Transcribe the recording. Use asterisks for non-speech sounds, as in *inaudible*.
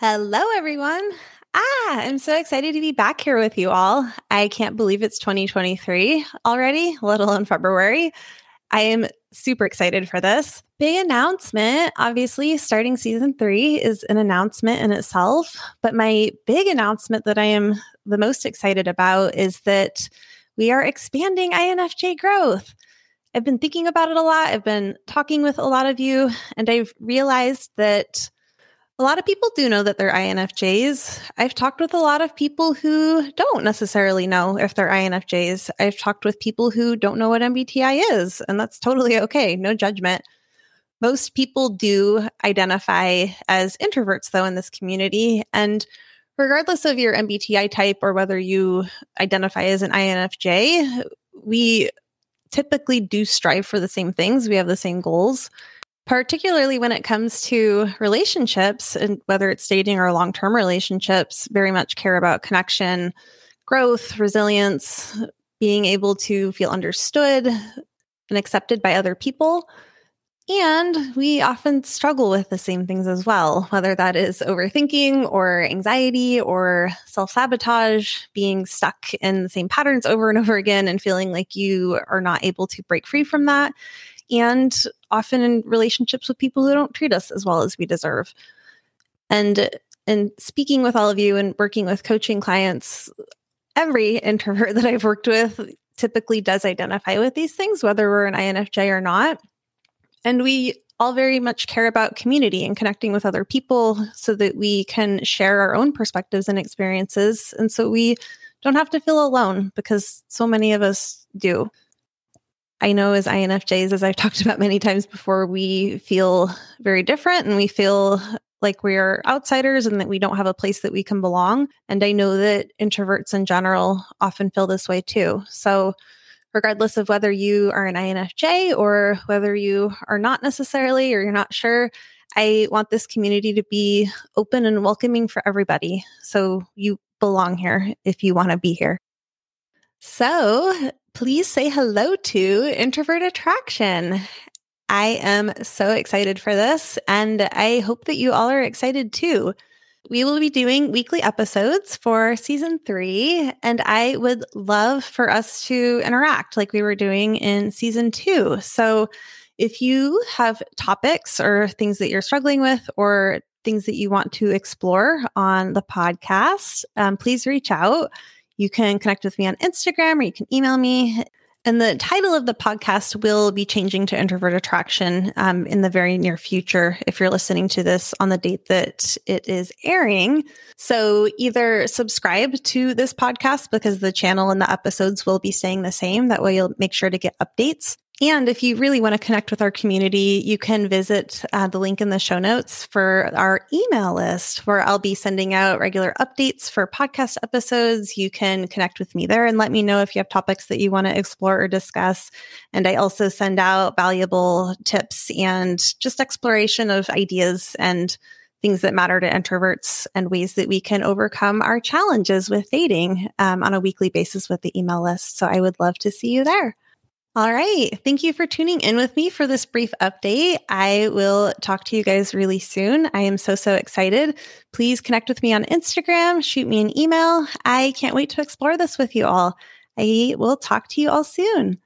Hello, everyone. Ah, I'm so excited to be back here with you all. I can't believe it's 2023 already, let alone February. I am super excited for this. Big announcement. Obviously, starting season three is an announcement in itself. But my big announcement that I am the most excited about is that we are expanding INFJ growth. I've been thinking about it a lot. I've been talking with a lot of you, and I've realized that a lot of people do know that they're INFJs. I've talked with a lot of people who don't necessarily know if they're INFJs. I've talked with people who don't know what MBTI is, and that's totally okay. No judgment. Most people do identify as introverts, though, in this community. And regardless of your MBTI type or whether you identify as an INFJ, we typically do strive for the same things. We have the same goals particularly when it comes to relationships and whether it's dating or long term relationships, very much care about connection, growth, resilience, being able to feel understood and accepted by other people. And we often struggle with the same things as well, whether that is overthinking or anxiety or self sabotage, being stuck in the same patterns over and over again and feeling like you are not able to break free from that and often in relationships with people who don't treat us as well as we deserve. And and speaking with all of you and working with coaching clients, every introvert *laughs* that I've worked with typically does identify with these things, whether we're an INFJ or not. And we all very much care about community and connecting with other people so that we can share our own perspectives and experiences. And so we don't have to feel alone because so many of us do. I know as INFJs, as I've talked about many times before, we feel very different and we feel like we're outsiders and that we don't have a place that we can belong. And I know that introverts in general often feel this way too. So, regardless of whether you are an INFJ or whether you are not necessarily or you're not sure, I want this community to be open and welcoming for everybody. So, you belong here if you want to be here. So, please say hello to Introvert Attraction. I am so excited for this, and I hope that you all are excited too. We will be doing weekly episodes for season three, and I would love for us to interact like we were doing in season two. So, if you have topics or things that you're struggling with, or things that you want to explore on the podcast, um, please reach out. You can connect with me on Instagram or you can email me. And the title of the podcast will be changing to Introvert Attraction um, in the very near future if you're listening to this on the date that it is airing. So either subscribe to this podcast because the channel and the episodes will be staying the same. That way you'll make sure to get updates. And if you really want to connect with our community, you can visit uh, the link in the show notes for our email list where I'll be sending out regular updates for podcast episodes. You can connect with me there and let me know if you have topics that you want to explore or discuss. And I also send out valuable tips and just exploration of ideas and things that matter to introverts and ways that we can overcome our challenges with dating um, on a weekly basis with the email list. So I would love to see you there. All right. Thank you for tuning in with me for this brief update. I will talk to you guys really soon. I am so, so excited. Please connect with me on Instagram, shoot me an email. I can't wait to explore this with you all. I will talk to you all soon.